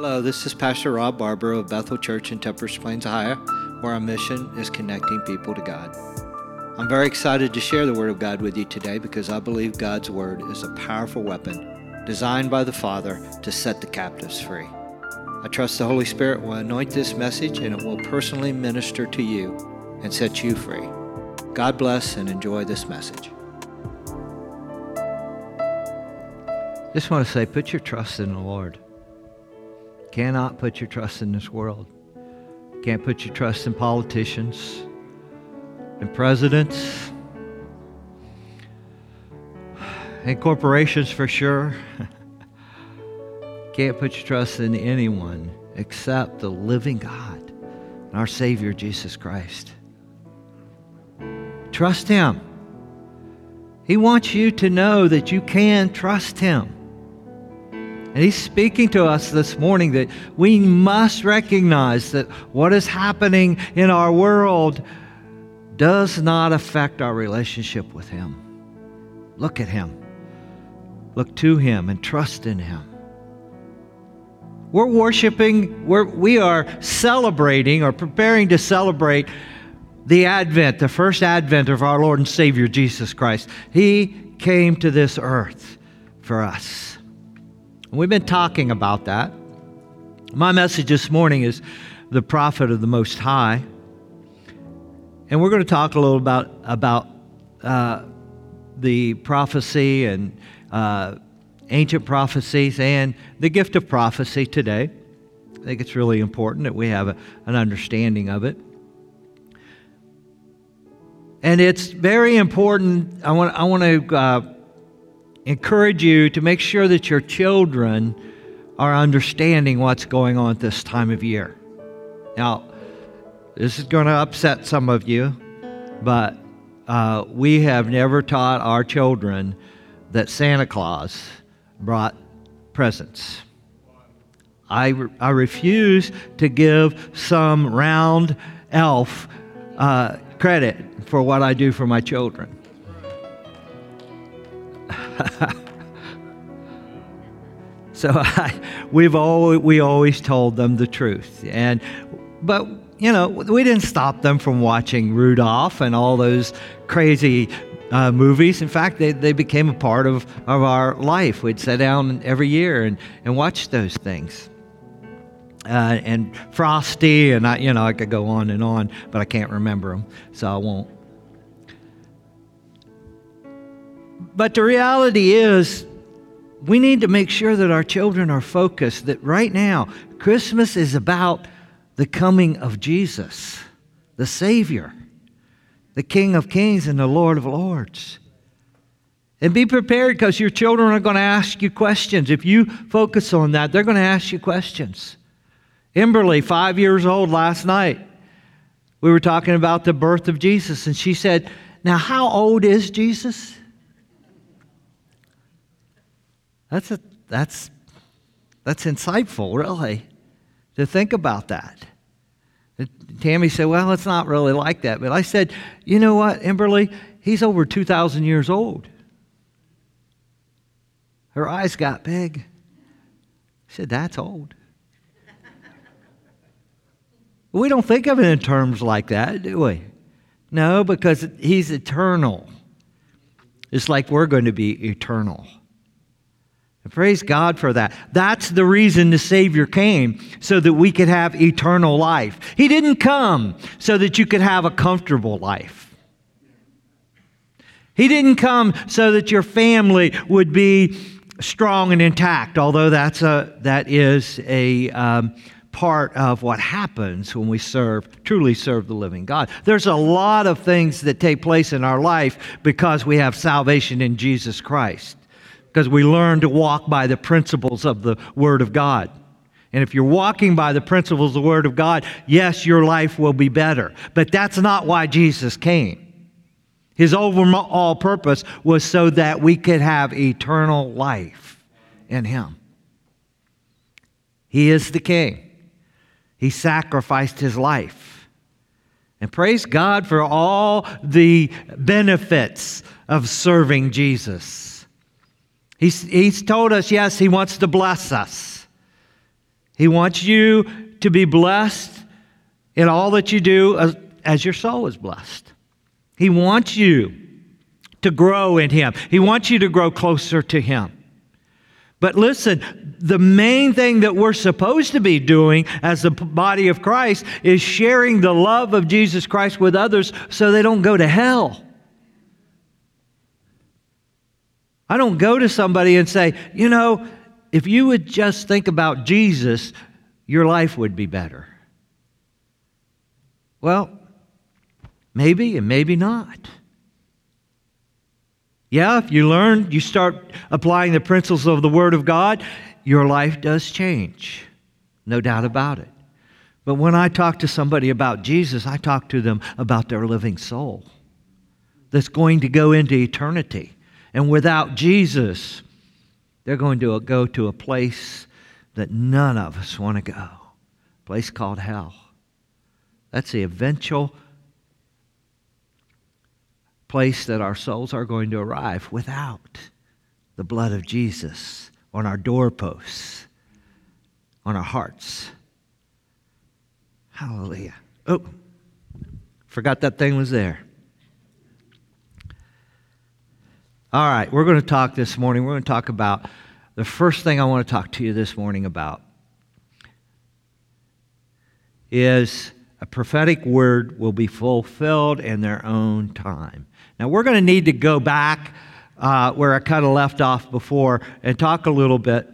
Hello, this is Pastor Rob Barber of Bethel Church in Temperance Plains, Ohio, where our mission is connecting people to God. I'm very excited to share the Word of God with you today because I believe God's Word is a powerful weapon designed by the Father to set the captives free. I trust the Holy Spirit will anoint this message and it will personally minister to you and set you free. God bless and enjoy this message. Just want to say, put your trust in the Lord. Cannot put your trust in this world. Can't put your trust in politicians and presidents and corporations for sure. Can't put your trust in anyone except the living God and our Savior Jesus Christ. Trust Him. He wants you to know that you can trust Him. And he's speaking to us this morning that we must recognize that what is happening in our world does not affect our relationship with him. Look at him. Look to him and trust in him. We're worshiping, we're, we are celebrating or preparing to celebrate the advent, the first advent of our Lord and Savior Jesus Christ. He came to this earth for us. We've been talking about that. My message this morning is the prophet of the Most High. And we're going to talk a little about, about uh, the prophecy and uh, ancient prophecies and the gift of prophecy today. I think it's really important that we have a, an understanding of it. And it's very important. I want, I want to uh, encourage you to make sure that your children are understanding what's going on at this time of year. Now, this is going to upset some of you, but uh, we have never taught our children that Santa Claus brought presents. I, re- I refuse to give some round elf uh, credit for what I do for my children. so I, we've always, we always told them the truth. And, but, you know, we didn't stop them from watching Rudolph and all those crazy uh, movies. In fact, they, they became a part of, of our life. We'd sit down every year and, and watch those things. Uh, and Frosty, and I, you know, I could go on and on, but I can't remember them, so I won't. But the reality is, we need to make sure that our children are focused that right now, Christmas is about the coming of Jesus, the Savior, the King of Kings and the Lord of Lords. And be prepared because your children are going to ask you questions. If you focus on that, they're going to ask you questions. Emberly, five years old last night, we were talking about the birth of Jesus, and she said, Now, how old is Jesus? That's, a, that's, that's insightful, really, to think about that. Tammy said, Well, it's not really like that. But I said, You know what, Emberly? He's over 2,000 years old. Her eyes got big. I said, That's old. we don't think of it in terms like that, do we? No, because he's eternal. It's like we're going to be eternal. Praise God for that. That's the reason the Savior came, so that we could have eternal life. He didn't come so that you could have a comfortable life. He didn't come so that your family would be strong and intact, although that's a, that is a um, part of what happens when we serve, truly serve the living God. There's a lot of things that take place in our life because we have salvation in Jesus Christ because we learn to walk by the principles of the Word of God. And if you're walking by the principles of the Word of God, yes, your life will be better. But that's not why Jesus came. His overall purpose was so that we could have eternal life in Him. He is the King, He sacrificed His life. And praise God for all the benefits of serving Jesus. He's, he's told us, yes, He wants to bless us. He wants you to be blessed in all that you do as, as your soul is blessed. He wants you to grow in Him, He wants you to grow closer to Him. But listen, the main thing that we're supposed to be doing as the body of Christ is sharing the love of Jesus Christ with others so they don't go to hell. I don't go to somebody and say, you know, if you would just think about Jesus, your life would be better. Well, maybe and maybe not. Yeah, if you learn, you start applying the principles of the Word of God, your life does change. No doubt about it. But when I talk to somebody about Jesus, I talk to them about their living soul that's going to go into eternity. And without Jesus, they're going to go to a place that none of us want to go a place called hell. That's the eventual place that our souls are going to arrive without the blood of Jesus on our doorposts, on our hearts. Hallelujah. Oh, forgot that thing was there. All right, we're going to talk this morning. We're going to talk about the first thing I want to talk to you this morning about is a prophetic word will be fulfilled in their own time. Now, we're going to need to go back uh, where I kind of left off before and talk a little bit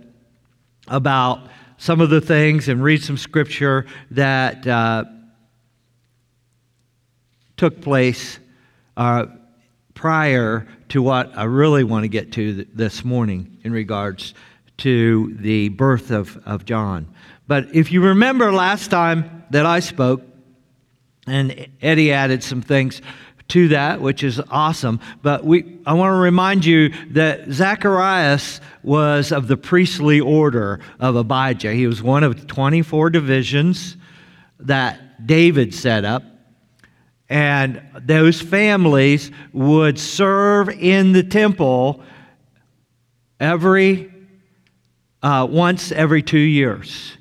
about some of the things and read some scripture that uh, took place uh, prior to what I really want to get to th- this morning in regards to the birth of, of John. But if you remember last time that I spoke, and Eddie added some things to that, which is awesome. But we, I want to remind you that Zacharias was of the priestly order of Abijah. He was one of 24 divisions that David set up. And those families would serve in the temple every uh, once every two years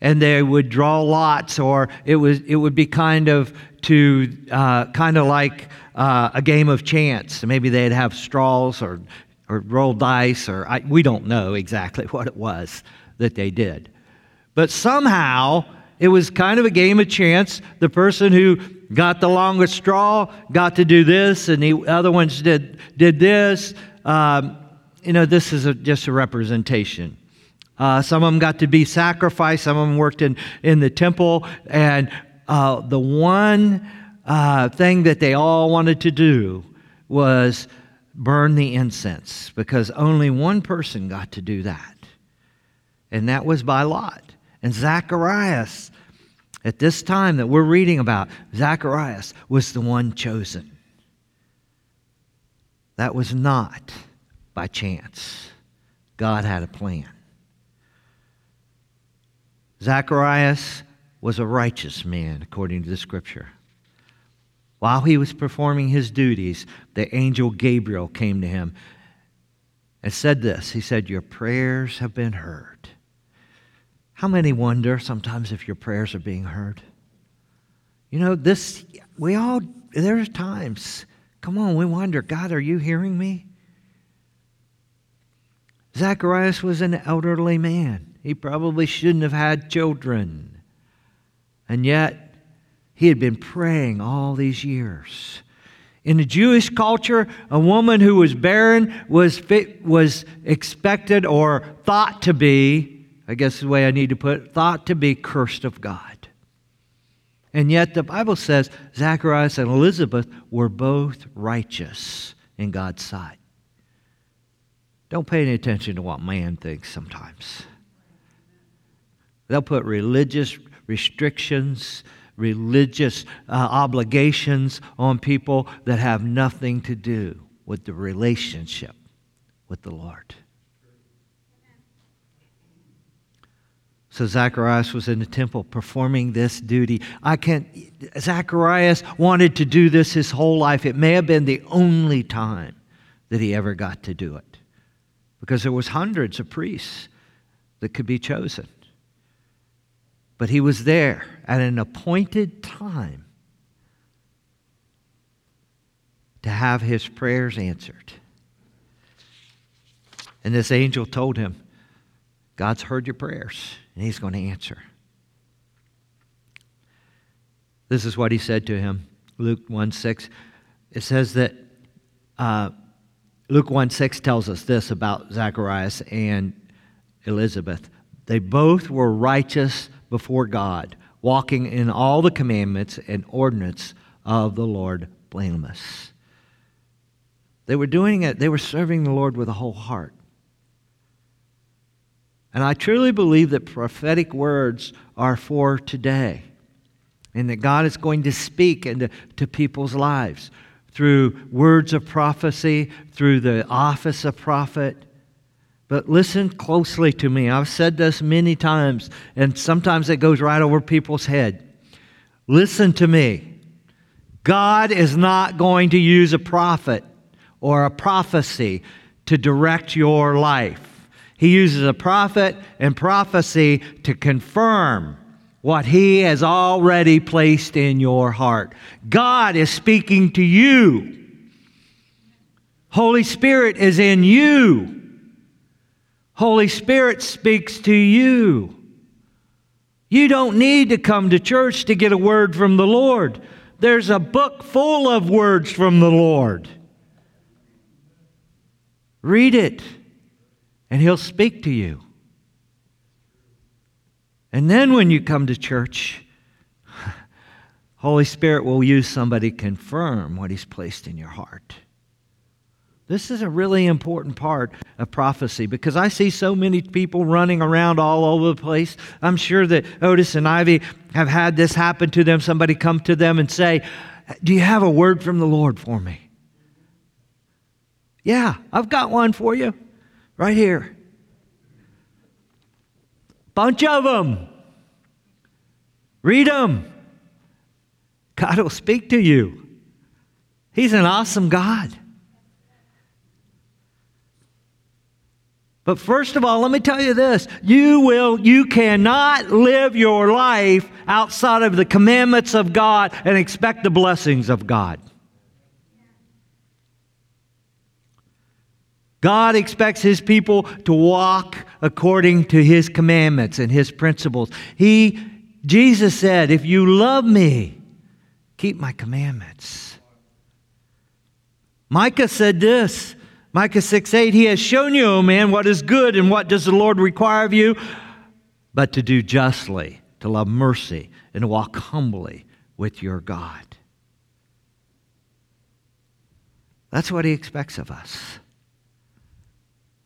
and they would draw lots, or it was it would be kind of to uh, kind of like uh, a game of chance. Maybe they'd have straws or or roll dice, or I, we don't know exactly what it was that they did, but somehow it was kind of a game of chance. The person who got the longest straw got to do this, and the other ones did did this. Um, you know, this is a, just a representation. Uh, some of them got to be sacrificed. Some of them worked in, in the temple. And uh, the one uh, thing that they all wanted to do was burn the incense because only one person got to do that. And that was by Lot. And Zacharias, at this time that we're reading about, Zacharias was the one chosen. That was not by chance. God had a plan. Zacharias was a righteous man, according to the scripture. While he was performing his duties, the angel Gabriel came to him and said this He said, Your prayers have been heard. How many wonder sometimes if your prayers are being heard? You know, this, we all, there's times, come on, we wonder, God, are you hearing me? Zacharias was an elderly man. He probably shouldn't have had children. And yet, he had been praying all these years. In the Jewish culture, a woman who was barren was, fit, was expected or thought to be, I guess the way I need to put it, thought to be cursed of God. And yet the Bible says Zacharias and Elizabeth were both righteous in God's sight. Don't pay any attention to what man thinks sometimes. They'll put religious restrictions, religious uh, obligations on people that have nothing to do with the relationship with the Lord. So Zacharias was in the temple performing this duty. I can't, Zacharias wanted to do this his whole life. It may have been the only time that he ever got to do it because there was hundreds of priests that could be chosen. But he was there at an appointed time to have his prayers answered. And this angel told him, God's heard your prayers, and he's going to answer. This is what he said to him. Luke 1 6. It says that uh, Luke 1 6 tells us this about Zacharias and Elizabeth. They both were righteous before God, walking in all the commandments and ordinance of the Lord blameless. They were doing it, they were serving the Lord with a whole heart. And I truly believe that prophetic words are for today and that God is going to speak into to people's lives through words of prophecy, through the office of prophet. But listen closely to me. I've said this many times, and sometimes it goes right over people's head. Listen to me. God is not going to use a prophet or a prophecy to direct your life. He uses a prophet and prophecy to confirm what He has already placed in your heart. God is speaking to you. Holy Spirit is in you. Holy Spirit speaks to you. You don't need to come to church to get a word from the Lord. There's a book full of words from the Lord. Read it, and He'll speak to you. And then when you come to church, Holy Spirit will use somebody to confirm what He's placed in your heart. This is a really important part of prophecy because I see so many people running around all over the place. I'm sure that Otis and Ivy have had this happen to them. Somebody come to them and say, Do you have a word from the Lord for me? Yeah, I've got one for you right here. Bunch of them. Read them. God will speak to you. He's an awesome God. But first of all, let me tell you this. You will you cannot live your life outside of the commandments of God and expect the blessings of God. God expects his people to walk according to his commandments and his principles. He Jesus said, "If you love me, keep my commandments." Micah said this, Micah 6 8, He has shown you, O man, what is good and what does the Lord require of you, but to do justly, to love mercy, and to walk humbly with your God. That's what He expects of us.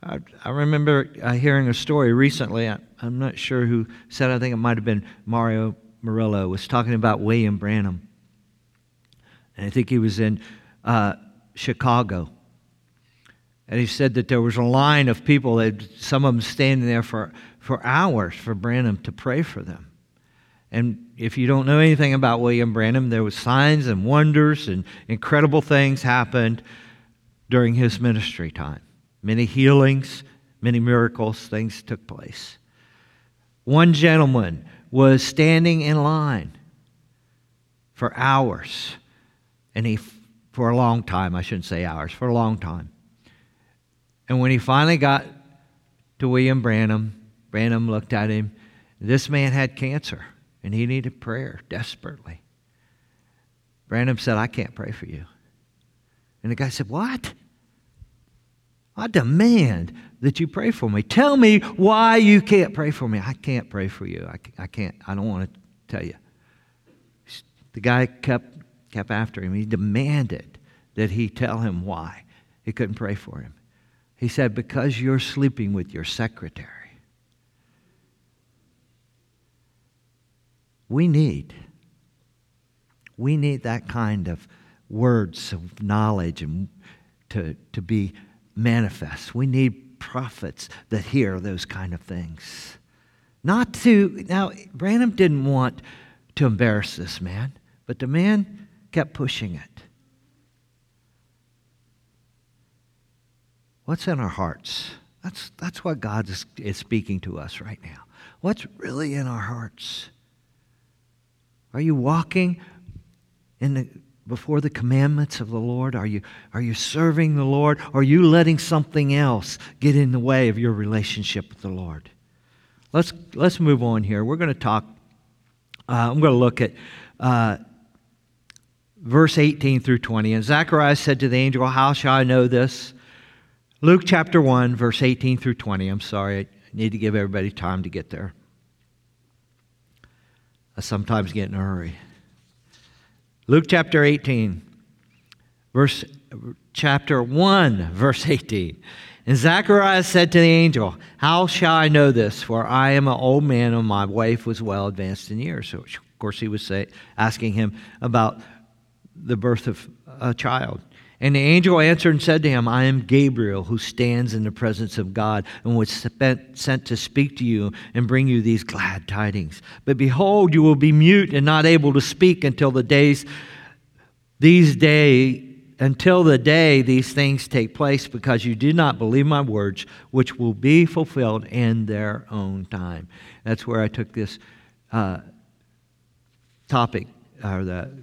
I, I remember uh, hearing a story recently. I, am not sure who said. I think it might have been Mario Murillo was talking about William Branham, and I think he was in uh, Chicago. And he said that there was a line of people, that some of them standing there for, for hours for Branham to pray for them. And if you don't know anything about William Branham, there was signs and wonders and incredible things happened during his ministry time. Many healings, many miracles, things took place. One gentleman was standing in line for hours, and he, for a long time, I shouldn't say hours, for a long time. And when he finally got to William Branham, Branham looked at him. This man had cancer, and he needed prayer desperately. Branham said, I can't pray for you. And the guy said, What? I demand that you pray for me. Tell me why you can't pray for me. I can't pray for you. I, I can't. I don't want to tell you. The guy kept, kept after him. He demanded that he tell him why he couldn't pray for him. He said, Because you're sleeping with your secretary. We need, we need that kind of words of knowledge and to, to be manifest. We need prophets that hear those kind of things. Not to, now, Branham didn't want to embarrass this man, but the man kept pushing it. What's in our hearts? That's, that's what God is, is speaking to us right now. What's really in our hearts? Are you walking in the, before the commandments of the Lord? Are you, are you serving the Lord? Or are you letting something else get in the way of your relationship with the Lord? Let's, let's move on here. We're going to talk, uh, I'm going to look at uh, verse 18 through 20. And Zacharias said to the angel, How shall I know this? Luke chapter 1, verse 18 through 20. I'm sorry, I need to give everybody time to get there. I sometimes get in a hurry. Luke chapter 18, verse chapter 1, verse 18. And Zacharias said to the angel, How shall I know this? For I am an old man, and my wife was well advanced in years. So, of course, he was say, asking him about the birth of a child. And the angel answered and said to him, I am Gabriel, who stands in the presence of God, and was sent to speak to you and bring you these glad tidings. But behold, you will be mute and not able to speak until the days, these day, until the day these things take place, because you did not believe my words, which will be fulfilled in their own time. That's where I took this uh, topic, or the,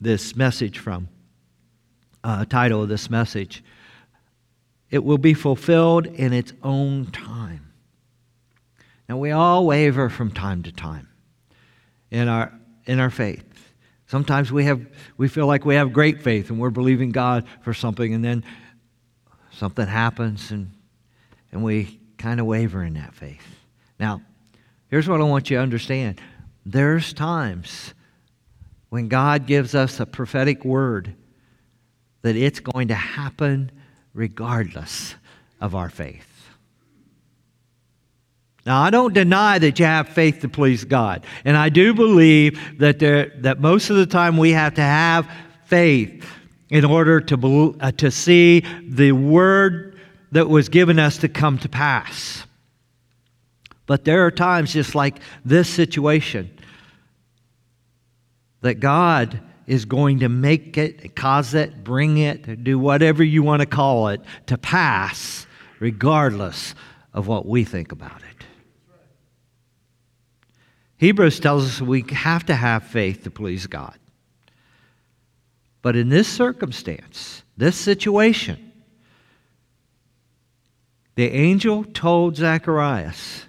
this message from uh, title of this message. It will be fulfilled in its own time. Now, we all waver from time to time in our, in our faith. Sometimes we, have, we feel like we have great faith and we're believing God for something, and then something happens and, and we kind of waver in that faith. Now, here's what I want you to understand there's times when God gives us a prophetic word that it's going to happen regardless of our faith. Now, I don't deny that you have faith to please God. And I do believe that, there, that most of the time we have to have faith in order to, uh, to see the word that was given us to come to pass. But there are times, just like this situation, that God is going to make it, cause it, bring it, do whatever you want to call it, to pass, regardless of what we think about it. Hebrews tells us we have to have faith to please God. But in this circumstance, this situation, the angel told Zacharias,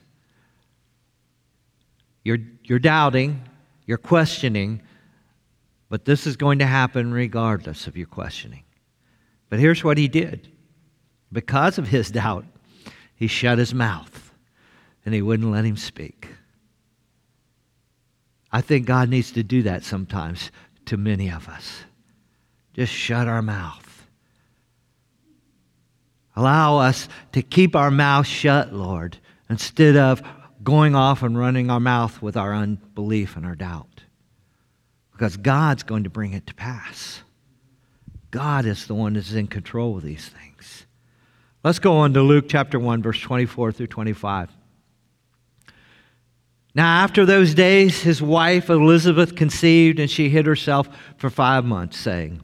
You're, you're doubting, you're questioning, but this is going to happen regardless of your questioning. But here's what he did because of his doubt, he shut his mouth and he wouldn't let him speak. I think God needs to do that sometimes to many of us. Just shut our mouth. Allow us to keep our mouth shut, Lord, instead of going off and running our mouth with our unbelief and our doubt because God's going to bring it to pass. God is the one that's in control of these things. Let's go on to Luke chapter 1, verse 24 through 25. Now, after those days, his wife Elizabeth conceived, and she hid herself for five months, saying,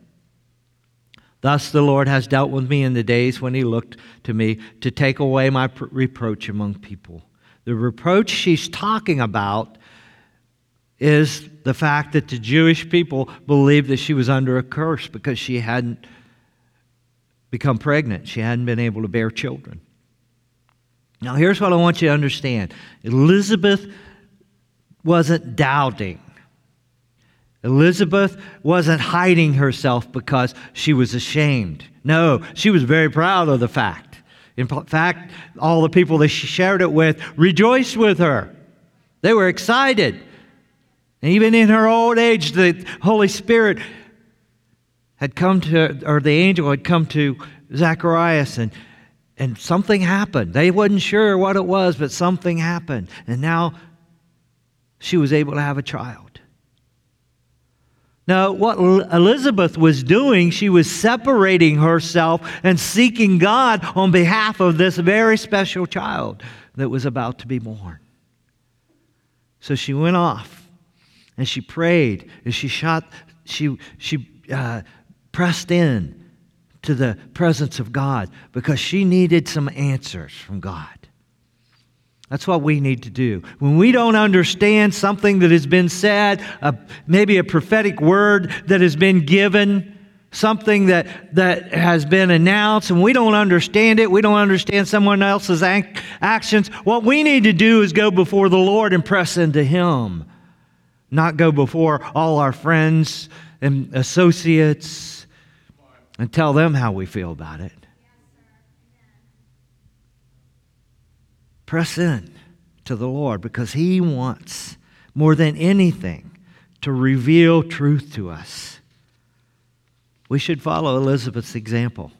Thus the Lord has dealt with me in the days when he looked to me to take away my reproach among people. The reproach she's talking about is the fact that the Jewish people believed that she was under a curse because she hadn't become pregnant. She hadn't been able to bear children. Now, here's what I want you to understand Elizabeth wasn't doubting. Elizabeth wasn't hiding herself because she was ashamed. No, she was very proud of the fact. In fact, all the people that she shared it with rejoiced with her. They were excited. And even in her old age, the Holy Spirit had come to, or the angel had come to Zacharias, and, and something happened. They wasn't sure what it was, but something happened. And now she was able to have a child. Now, what Elizabeth was doing, she was separating herself and seeking God on behalf of this very special child that was about to be born. So she went off and she prayed and she shot, she, she uh, pressed in to the presence of God because she needed some answers from God. That's what we need to do. When we don't understand something that has been said, uh, maybe a prophetic word that has been given, something that, that has been announced, and we don't understand it, we don't understand someone else's ac- actions, what we need to do is go before the Lord and press into Him, not go before all our friends and associates and tell them how we feel about it. Press in to the Lord because He wants more than anything to reveal truth to us. We should follow Elizabeth's example.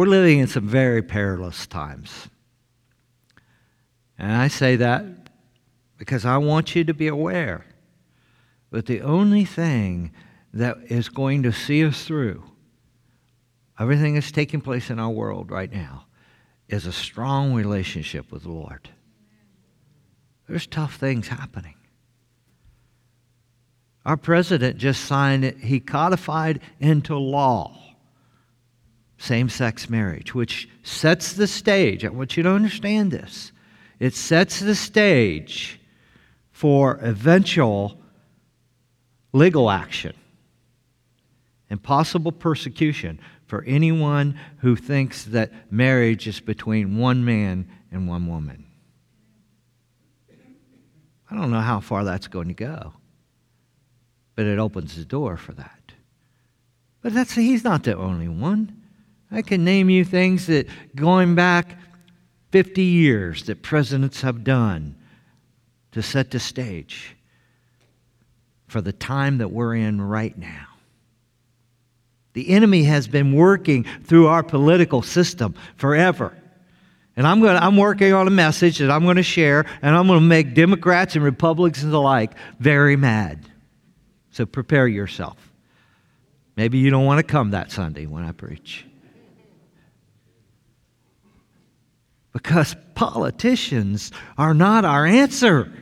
We're living in some very perilous times. And I say that because I want you to be aware that the only thing that is going to see us through everything that's taking place in our world right now is a strong relationship with the Lord. There's tough things happening. Our president just signed it, he codified into law same sex marriage, which sets the stage. I want you to understand this it sets the stage for eventual legal action and possible persecution for anyone who thinks that marriage is between one man and one woman. I don't know how far that's going to go, but it opens the door for that. But that's, he's not the only one. I can name you things that going back 50 years that presidents have done to set the stage for the time that we're in right now. The enemy has been working through our political system forever. And I'm, going to, I'm working on a message that I'm going to share, and I'm going to make Democrats and Republicans alike very mad. So prepare yourself. Maybe you don't want to come that Sunday when I preach. Because politicians are not our answer.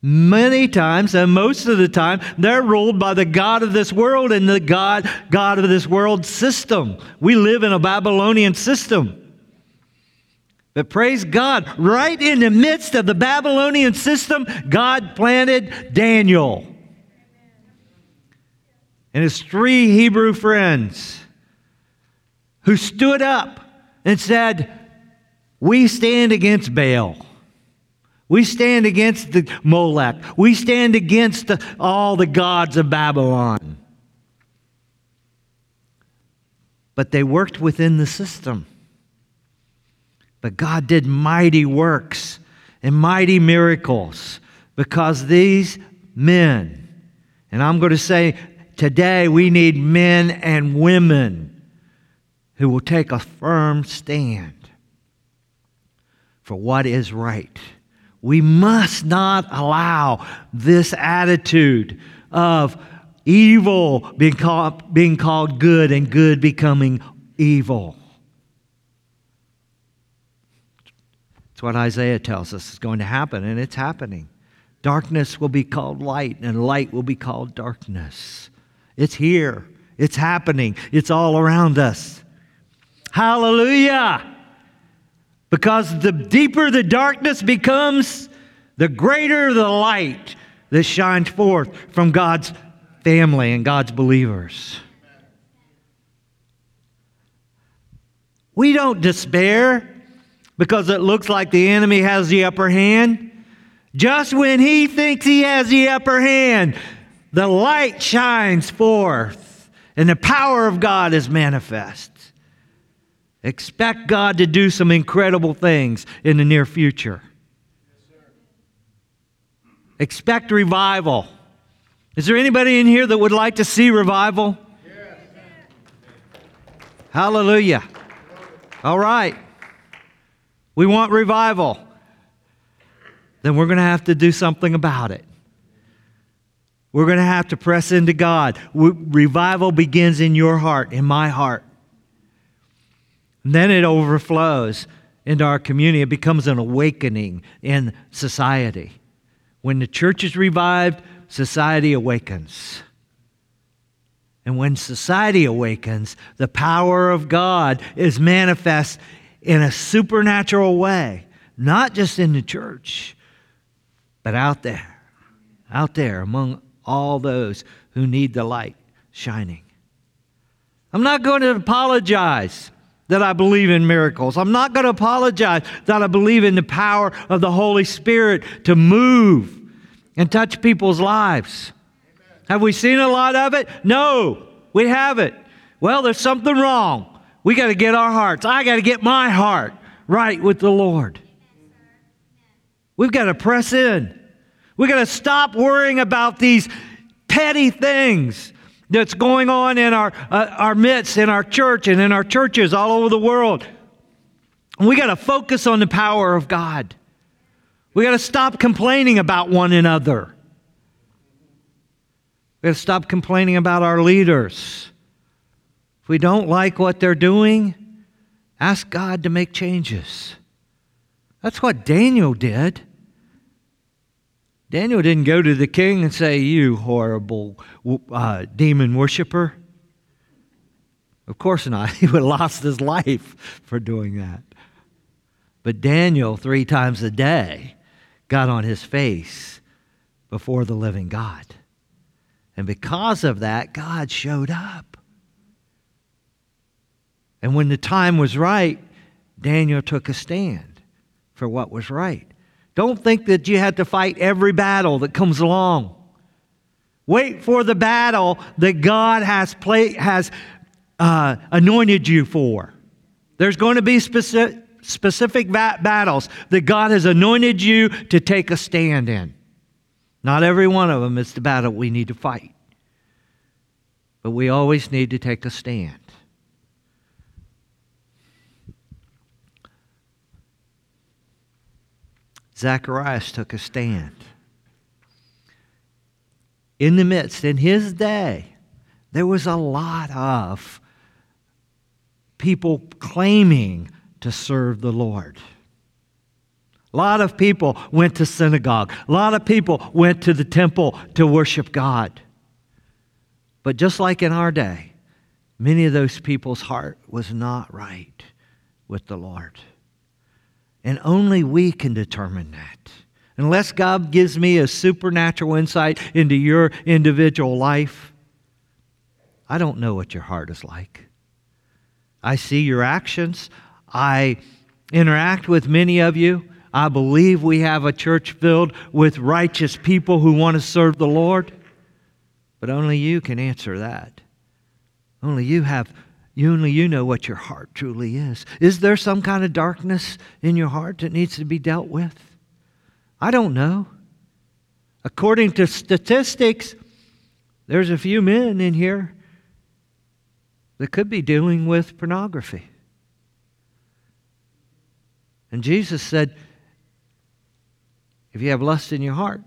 Many times, and most of the time, they're ruled by the God of this world and the God, God of this world system. We live in a Babylonian system. But praise God, right in the midst of the Babylonian system, God planted Daniel and his three Hebrew friends who stood up and said, We stand against Baal. We stand against the Molech. We stand against the, all the gods of Babylon. But they worked within the system. But God did mighty works and mighty miracles because these men, and I'm going to say today we need men and women who will take a firm stand for what is right. We must not allow this attitude of evil being called, being called good and good becoming evil. It's what Isaiah tells us is going to happen, and it's happening. Darkness will be called light, and light will be called darkness. It's here, it's happening, it's all around us. Hallelujah. Because the deeper the darkness becomes, the greater the light that shines forth from God's family and God's believers. We don't despair because it looks like the enemy has the upper hand. Just when he thinks he has the upper hand, the light shines forth and the power of God is manifest. Expect God to do some incredible things in the near future. Expect revival. Is there anybody in here that would like to see revival? Yes. Hallelujah. All right. We want revival. Then we're going to have to do something about it. We're going to have to press into God. Revival begins in your heart, in my heart. And then it overflows into our community. It becomes an awakening in society. When the church is revived, society awakens. And when society awakens, the power of God is manifest in a supernatural way, not just in the church, but out there, out there among all those who need the light shining. I'm not going to apologize that I believe in miracles. I'm not going to apologize that I believe in the power of the Holy Spirit to move and touch people's lives. Have we seen a lot of it? No, we haven't. Well, there's something wrong. We got to get our hearts. I got to get my heart right with the Lord. We've got to press in. We've got to stop worrying about these petty things that's going on in our, uh, our midst, in our church, and in our churches all over the world. We got to focus on the power of God. We got to stop complaining about one another. We got to stop complaining about our leaders. If we don't like what they're doing, ask God to make changes. That's what Daniel did. Daniel didn't go to the king and say, You horrible uh, demon worshiper. Of course not. He would have lost his life for doing that. But Daniel, three times a day, got on his face before the living God. And because of that, God showed up. And when the time was right, Daniel took a stand for what was right. Don't think that you have to fight every battle that comes along. Wait for the battle that God has, play, has uh, anointed you for. There's going to be specific, specific battles that God has anointed you to take a stand in. Not every one of them is the battle we need to fight. But we always need to take a stand. Zacharias took a stand. In the midst, in his day, there was a lot of people claiming to serve the Lord. A lot of people went to synagogue. A lot of people went to the temple to worship God. But just like in our day, many of those people's heart was not right with the Lord. And only we can determine that. Unless God gives me a supernatural insight into your individual life, I don't know what your heart is like. I see your actions. I interact with many of you. I believe we have a church filled with righteous people who want to serve the Lord. But only you can answer that. Only you have you only you know what your heart truly is. Is there some kind of darkness in your heart that needs to be dealt with? I don't know. According to statistics, there's a few men in here that could be dealing with pornography. And Jesus said, if you have lust in your heart,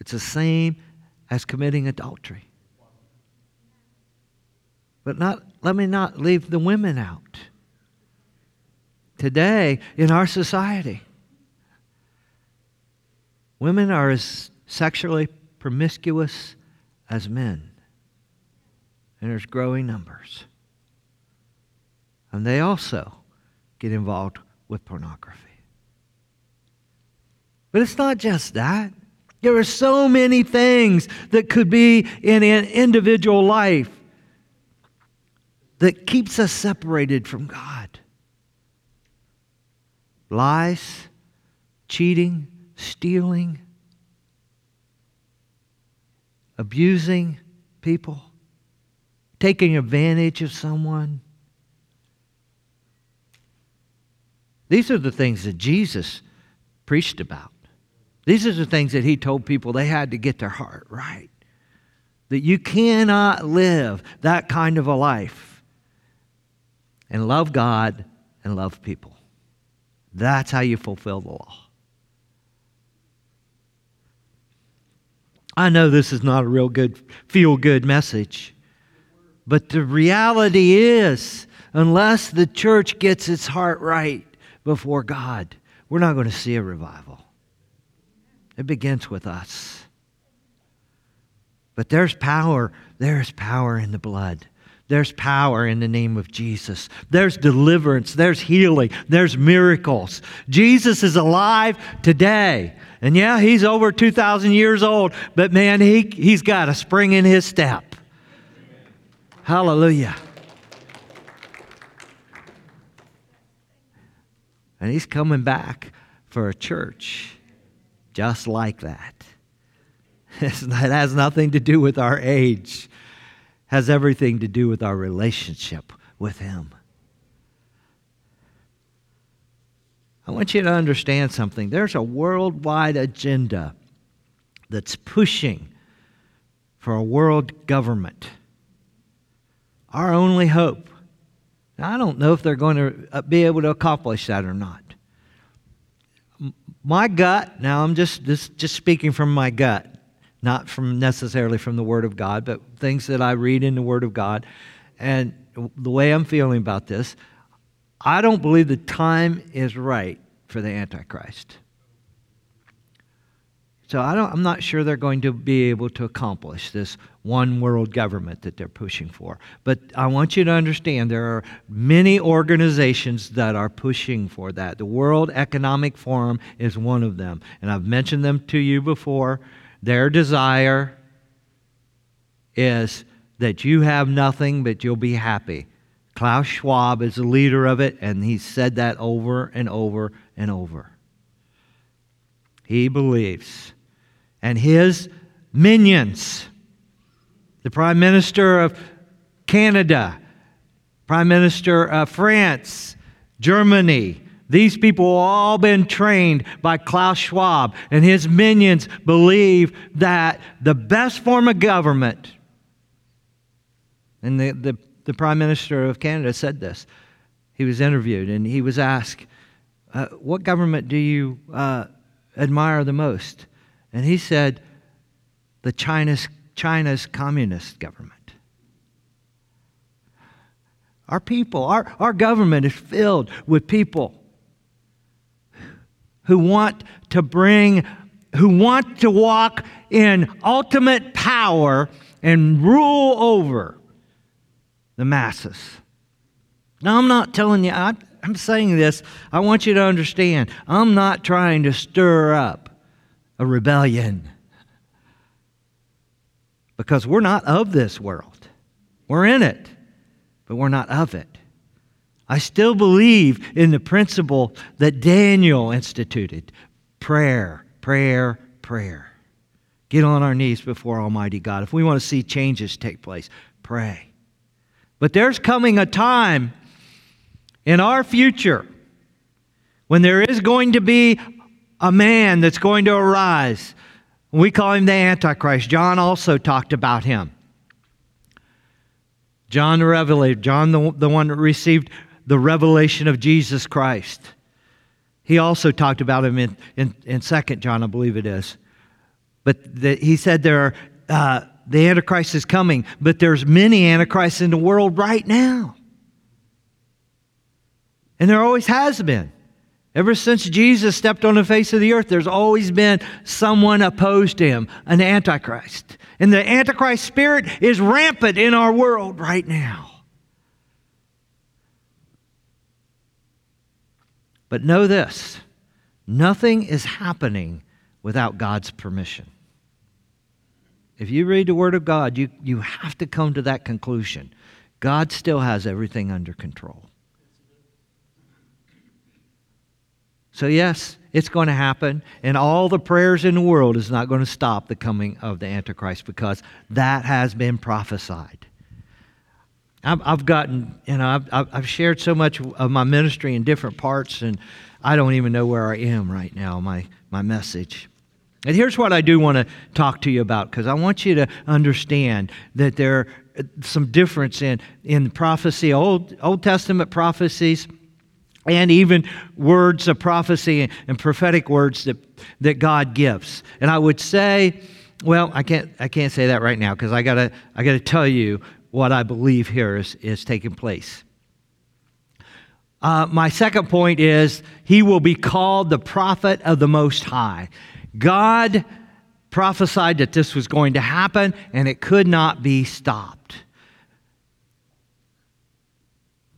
it's the same as committing adultery. But not, let me not leave the women out. Today, in our society, women are as sexually promiscuous as men. And there's growing numbers. And they also get involved with pornography. But it's not just that. There are so many things that could be in an individual life that keeps us separated from God. Lies, cheating, stealing, abusing people, taking advantage of someone. These are the things that Jesus preached about. These are the things that he told people they had to get their heart right. That you cannot live that kind of a life and love God and love people. That's how you fulfill the law. I know this is not a real good, feel good message, but the reality is unless the church gets its heart right before God, we're not going to see a revival. It begins with us. But there's power, there's power in the blood. There's power in the name of Jesus. There's deliverance, there's healing, there's miracles. Jesus is alive today. And yeah, he's over 2,000 years old, but man, he, he's got a spring in his step. Hallelujah. And he's coming back for a church just like that. It has nothing to do with our age. Has everything to do with our relationship with him. I want you to understand something. There's a worldwide agenda that's pushing for a world government. Our only hope. Now, I don't know if they're going to uh, be able to accomplish that or not. My gut, now I'm just, just, just speaking from my gut, not from necessarily from the Word of God, but things that I read in the Word of God. And the way I'm feeling about this, I don't believe the time is right for the Antichrist. So I don't, I'm not sure they're going to be able to accomplish this one world government that they're pushing for. But I want you to understand there are many organizations that are pushing for that. The World Economic Forum is one of them. And I've mentioned them to you before. Their desire is that you have nothing, but you'll be happy. Klaus Schwab is the leader of it, and he said that over and over and over. He believes. And his minions, the Prime Minister of Canada, Prime Minister of France, Germany, these people all been trained by Klaus Schwab, and his minions believe that the best form of government, and the, the the Prime Minister of Canada said this. He was interviewed and he was asked, uh, What government do you uh, admire the most? And he said, The China's, China's communist government. Our people, our, our government is filled with people who want to bring, who want to walk in ultimate power and rule over the masses. Now, I'm not telling you, I, I'm saying this, I want you to understand. I'm not trying to stir up a rebellion because we're not of this world. We're in it, but we're not of it. I still believe in the principle that Daniel instituted prayer, prayer, prayer. Get on our knees before Almighty God. If we want to see changes take place, pray. But there's coming a time in our future when there is going to be a man that's going to arise. We call him the Antichrist. John also talked about him. John the Revelator, John the, the one that received the revelation of Jesus Christ. He also talked about him in, in, in 2 John, I believe it is. But the, he said there are uh, the Antichrist is coming, but there's many Antichrists in the world right now. And there always has been. Ever since Jesus stepped on the face of the earth, there's always been someone opposed to him, an Antichrist. And the Antichrist spirit is rampant in our world right now. But know this nothing is happening without God's permission. If you read the Word of God, you, you have to come to that conclusion. God still has everything under control. So, yes, it's going to happen, and all the prayers in the world is not going to stop the coming of the Antichrist because that has been prophesied. I've, I've gotten, you know, I've, I've shared so much of my ministry in different parts, and I don't even know where I am right now, my, my message. And here's what I do want to talk to you about because I want you to understand that there are some difference in, in prophecy, Old, Old Testament prophecies, and even words of prophecy and, and prophetic words that, that God gives. And I would say, well, I can't, I can't say that right now because I got to I gotta tell you what I believe here is, is taking place. Uh, my second point is he will be called the prophet of the Most High. God prophesied that this was going to happen and it could not be stopped.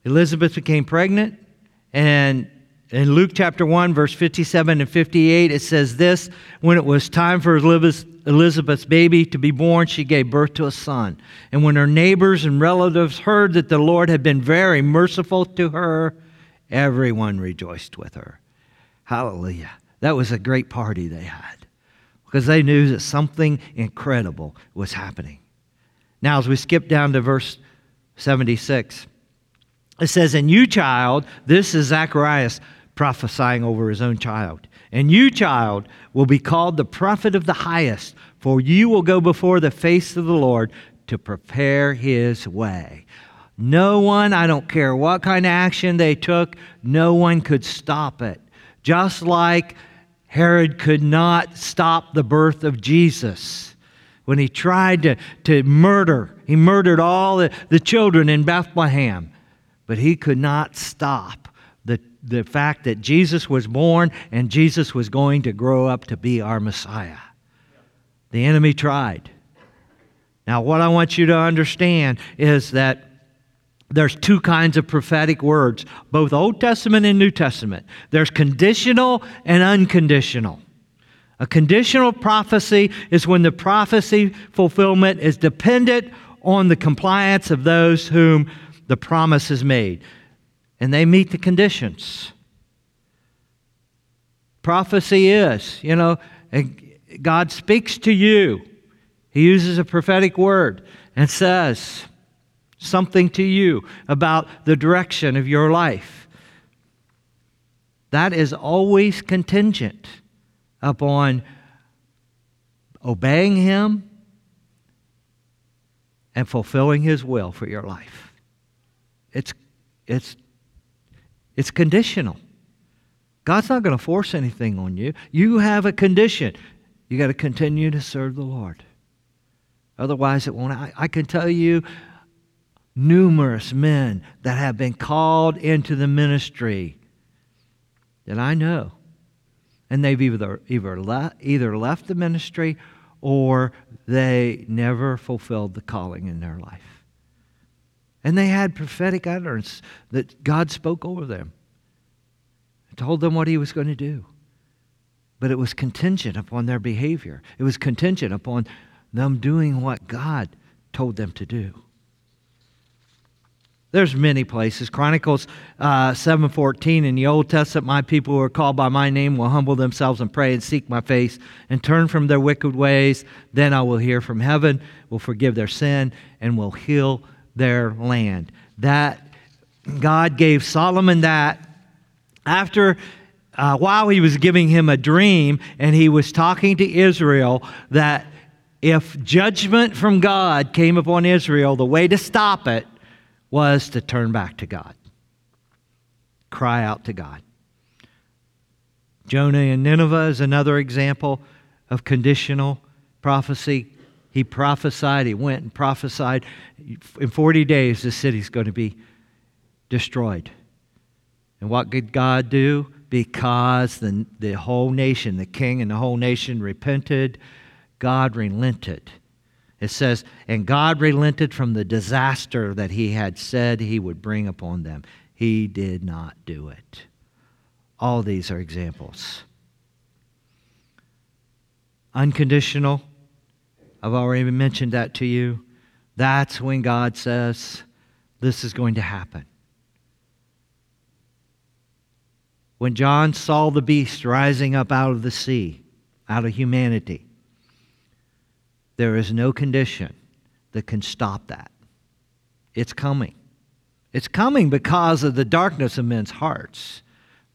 Elizabeth became pregnant, and in Luke chapter 1, verse 57 and 58, it says this When it was time for Elizabeth's baby to be born, she gave birth to a son. And when her neighbors and relatives heard that the Lord had been very merciful to her, everyone rejoiced with her. Hallelujah. That was a great party they had because they knew that something incredible was happening. Now, as we skip down to verse 76, it says, And you, child, this is Zacharias prophesying over his own child. And you, child, will be called the prophet of the highest, for you will go before the face of the Lord to prepare his way. No one, I don't care what kind of action they took, no one could stop it. Just like Herod could not stop the birth of Jesus. When he tried to, to murder, he murdered all the, the children in Bethlehem, but he could not stop the, fact that Jesus was born and Jesus was going to grow up to be our Messiah. The enemy tried. Now, what I want you to understand is that there's two kinds of prophetic words, both Old Testament and New Testament. There's conditional and unconditional. A conditional prophecy is when the prophecy fulfillment is dependent on the compliance of those whom the promise is made, and they meet the conditions. Prophecy is, you know, God speaks to you. He uses a prophetic word and says, something to you about the direction of your life. That is always contingent upon obeying Him and fulfilling His will for your life. It's, it's, it's conditional. God's not going to force anything on you. You have a condition. You got to continue to serve the Lord. Otherwise, it won't. I, I can tell you numerous men that have been called into the ministry that I know. And they've either, either, le- either left the ministry or they never fulfilled the calling in their life. And they had prophetic utterance that God spoke over them, told them what He was going to do. But it was contingent upon their behavior, it was contingent upon them doing what God told them to do. There's many places. Chronicles uh, 7.14 in the Old Testament, my people who are called by my name will humble themselves and pray and seek my face and turn from their wicked ways. Then I will hear from heaven, will forgive their sin, and will heal their land. That God gave Solomon that after uh, while he was giving him a dream and he was talking to Israel that if judgment from God came upon Israel, the way to stop it was to turn back to God, cry out to God. Jonah in Nineveh is another example of conditional prophecy. He prophesied, he went and prophesied. In 40 days, the city's going to be destroyed. And what did God do? Because the, the whole nation, the king and the whole nation repented, God relented it says, And God relented from the disaster that he had said he would bring upon them. He did not do it. All these are examples. Unconditional. I've already mentioned that to you. That's when God says, This is going to happen. When John saw the beast rising up out of the sea, out of humanity, there is no condition that can stop that. It's coming. It's coming because of the darkness of men's hearts.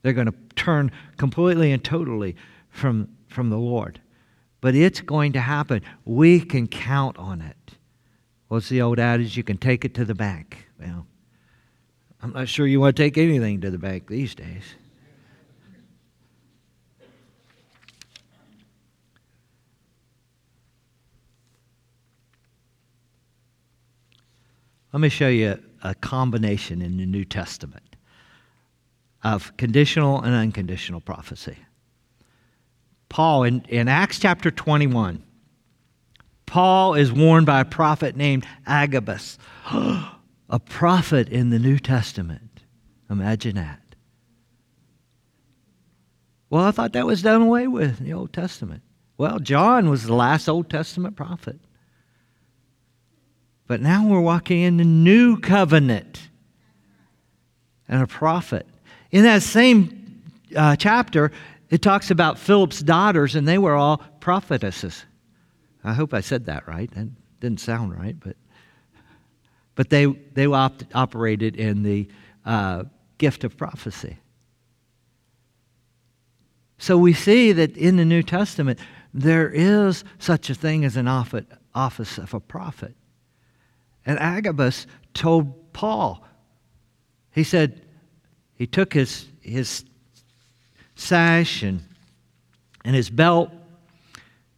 They're going to turn completely and totally from, from the Lord. But it's going to happen. We can count on it. What's the old adage? You can take it to the bank. Well, I'm not sure you want to take anything to the bank these days. Let me show you a combination in the New Testament of conditional and unconditional prophecy. Paul, in, in Acts chapter 21, Paul is warned by a prophet named Agabus, a prophet in the New Testament. Imagine that. Well, I thought that was done away with in the Old Testament. Well, John was the last Old Testament prophet. But now we're walking in the new covenant and a prophet. In that same uh, chapter, it talks about Philip's daughters, and they were all prophetesses. I hope I said that right. That didn't sound right, but but they they op- operated in the uh, gift of prophecy. So we see that in the New Testament there is such a thing as an office of a prophet. And Agabus told Paul, he said, he took his, his sash and, and his belt,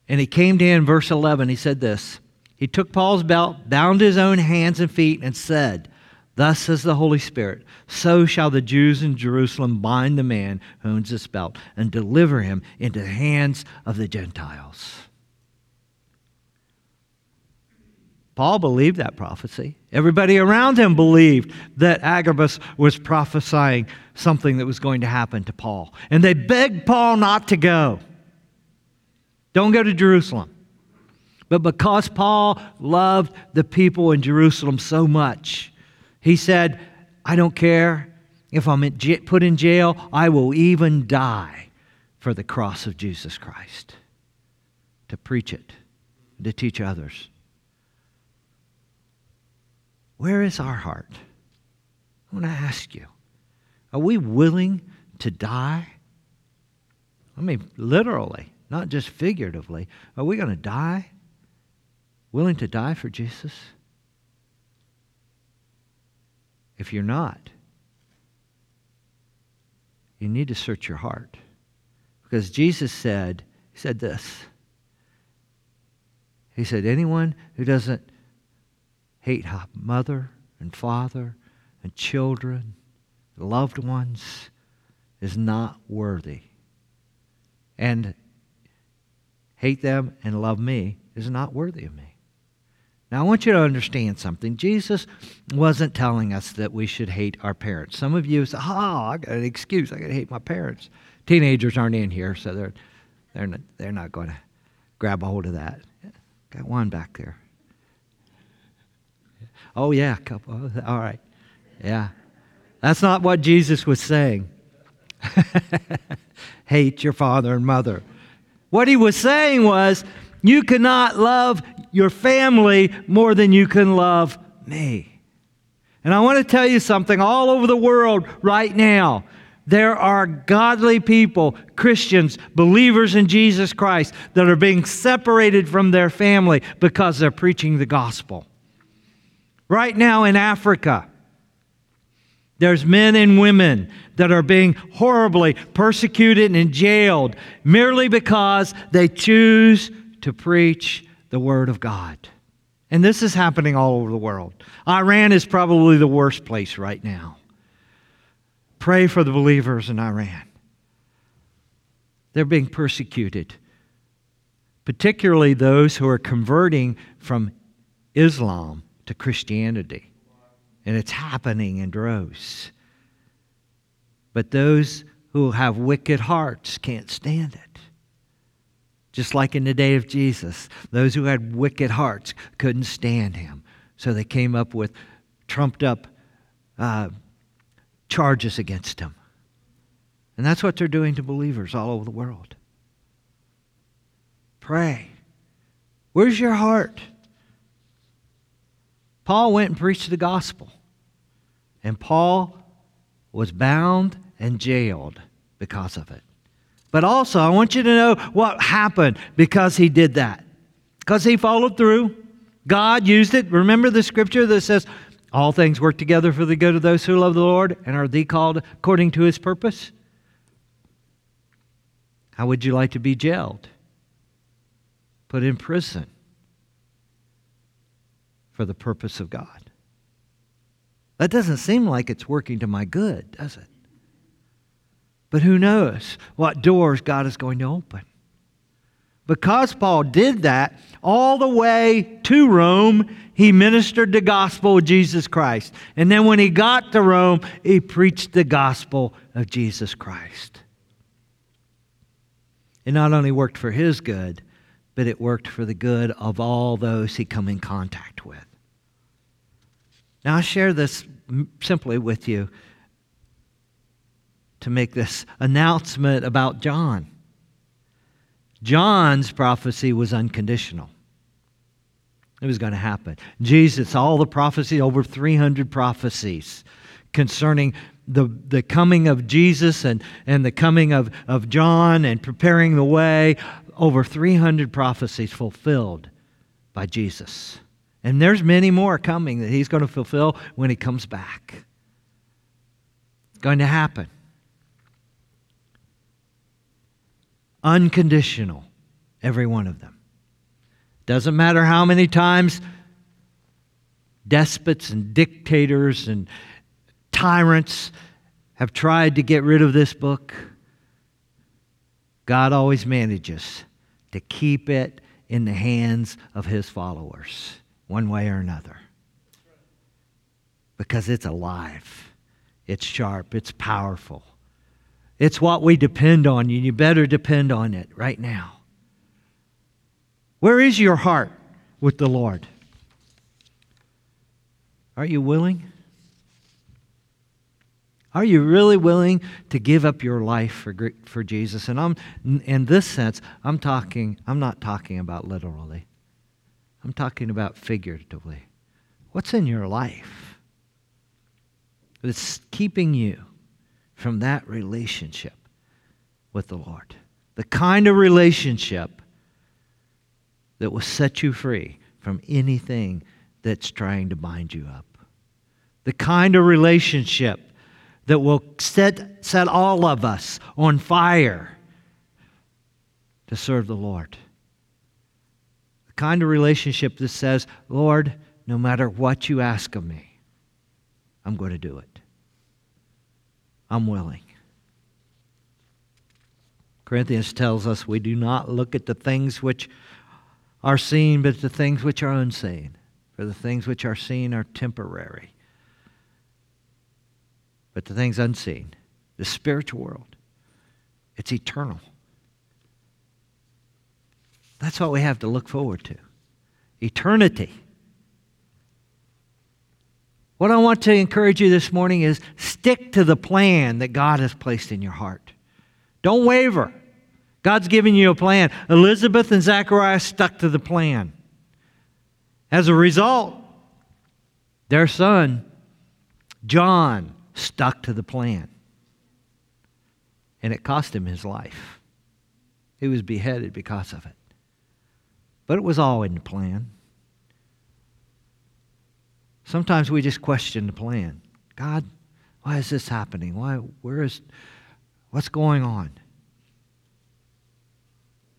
and he came to in verse 11. He said this He took Paul's belt, bound his own hands and feet, and said, Thus says the Holy Spirit, so shall the Jews in Jerusalem bind the man who owns this belt and deliver him into the hands of the Gentiles. Paul believed that prophecy. Everybody around him believed that Agabus was prophesying something that was going to happen to Paul. And they begged Paul not to go. Don't go to Jerusalem. But because Paul loved the people in Jerusalem so much, he said, I don't care if I'm put in jail, I will even die for the cross of Jesus Christ to preach it, to teach others. Where is our heart? I want to ask you are we willing to die? I mean, literally, not just figuratively. Are we going to die? Willing to die for Jesus? If you're not, you need to search your heart. Because Jesus said, He said this. He said, anyone who doesn't hate mother and father and children, loved ones, is not worthy. And hate them and love me is not worthy of me. Now, I want you to understand something. Jesus wasn't telling us that we should hate our parents. Some of you say, oh, I got an excuse. I got to hate my parents. Teenagers aren't in here, so they're, they're, not, they're not going to grab a hold of that. Got one back there. Oh, yeah, couple. All right. Yeah. That's not what Jesus was saying. Hate your father and mother. What he was saying was, you cannot love your family more than you can love me. And I want to tell you something all over the world right now. There are godly people, Christians, believers in Jesus Christ, that are being separated from their family because they're preaching the gospel. Right now in Africa, there's men and women that are being horribly persecuted and jailed merely because they choose to preach the Word of God. And this is happening all over the world. Iran is probably the worst place right now. Pray for the believers in Iran. They're being persecuted, particularly those who are converting from Islam to Christianity. And it's happening in droves. But those who have wicked hearts can't stand it. Just like in the day of Jesus, those who had wicked hearts couldn't stand him. So they came up with trumped up uh, charges against him. And that's what they're doing to believers all over the world. Pray. Where's your heart? Paul went and preached the gospel. And Paul was bound and jailed because of it. But also, I want you to know what happened because he did that. Because he followed through. God used it. Remember the scripture that says, All things work together for the good of those who love the Lord and are they called according to his purpose? How would you like to be jailed? Put in prison? For the purpose of God. That doesn't seem like it's working to my good, does it? But who knows what doors God is going to open? Because Paul did that all the way to Rome, he ministered the gospel of Jesus Christ. And then when he got to Rome, he preached the gospel of Jesus Christ. It not only worked for his good, but it worked for the good of all those he come in contact with. Now, I share this simply with you to make this announcement about John. John's prophecy was unconditional. It was going to happen. Jesus, all the prophecy, over 300 prophecies concerning the, the coming of Jesus and, and the coming of, of John and preparing the way, over 300 prophecies fulfilled by Jesus. And there's many more coming that he's going to fulfill when he comes back. It's going to happen. Unconditional, every one of them. Doesn't matter how many times despots and dictators and tyrants have tried to get rid of this book. God always manages to keep it in the hands of his followers, one way or another. Because it's alive, it's sharp, it's powerful. It's what we depend on, and you better depend on it right now. Where is your heart with the Lord? Are you willing? Are you really willing to give up your life for, for Jesus? And I'm, in this sense, I'm talking, I'm not talking about literally. I'm talking about figuratively. What's in your life that's keeping you from that relationship with the Lord. The kind of relationship that will set you free from anything that's trying to bind you up. The kind of relationship that will set, set all of us on fire to serve the Lord. Kind of relationship that says, Lord, no matter what you ask of me, I'm going to do it. I'm willing. Corinthians tells us we do not look at the things which are seen, but the things which are unseen. For the things which are seen are temporary. But the things unseen, the spiritual world, it's eternal. That's what we have to look forward to eternity. What I want to encourage you this morning is stick to the plan that God has placed in your heart. Don't waver. God's given you a plan. Elizabeth and Zachariah stuck to the plan. As a result, their son, John, stuck to the plan. And it cost him his life. He was beheaded because of it. But it was all in the plan. Sometimes we just question the plan. God, why is this happening? Why, where is, what's going on?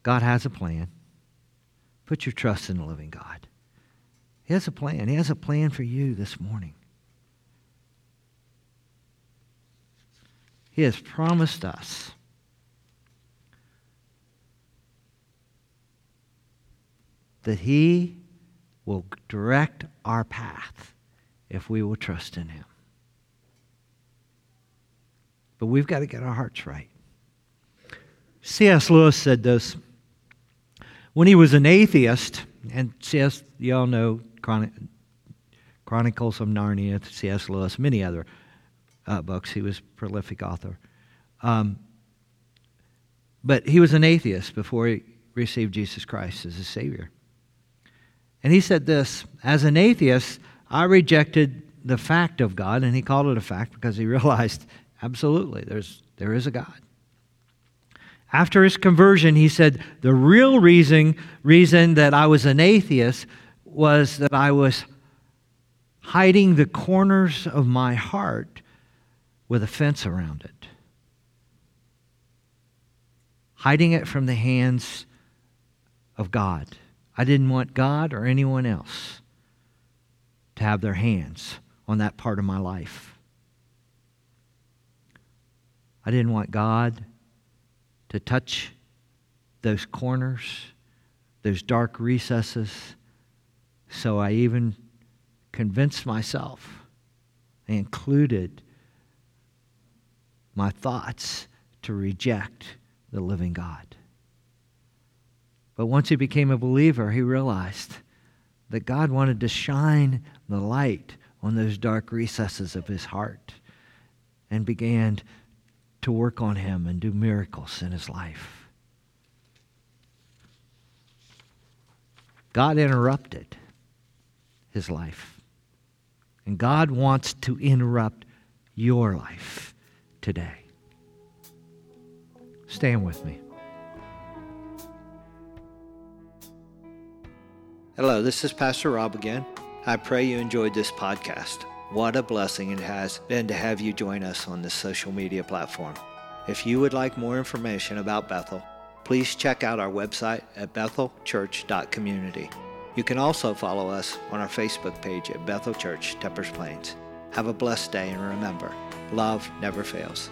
God has a plan. Put your trust in the living God. He has a plan. He has a plan for you this morning. He has promised us that He will direct our path if we will trust in Him. But we've got to get our hearts right. C.S. Lewis said this when he was an atheist, and C.S., you all know Chronicles of Narnia, C.S. Lewis, many other uh, books. He was a prolific author. Um, but he was an atheist before he received Jesus Christ as a Savior. And he said this As an atheist, I rejected the fact of God, and he called it a fact because he realized absolutely there's, there is a God. After his conversion, he said, The real reason, reason that I was an atheist was that I was hiding the corners of my heart with a fence around it, hiding it from the hands of God. I didn't want God or anyone else to have their hands on that part of my life. I didn't want God to touch those corners, those dark recesses. So I even convinced myself, I included my thoughts to reject the living God. But once he became a believer, he realized that God wanted to shine the light on those dark recesses of his heart and began to work on him and do miracles in his life. God interrupted his life. And God wants to interrupt your life today. Stand with me. Hello, this is Pastor Rob again. I pray you enjoyed this podcast. What a blessing it has been to have you join us on this social media platform. If you would like more information about Bethel, please check out our website at bethelchurch.community. You can also follow us on our Facebook page at Bethel Church, Tuppers Plains. Have a blessed day and remember, love never fails.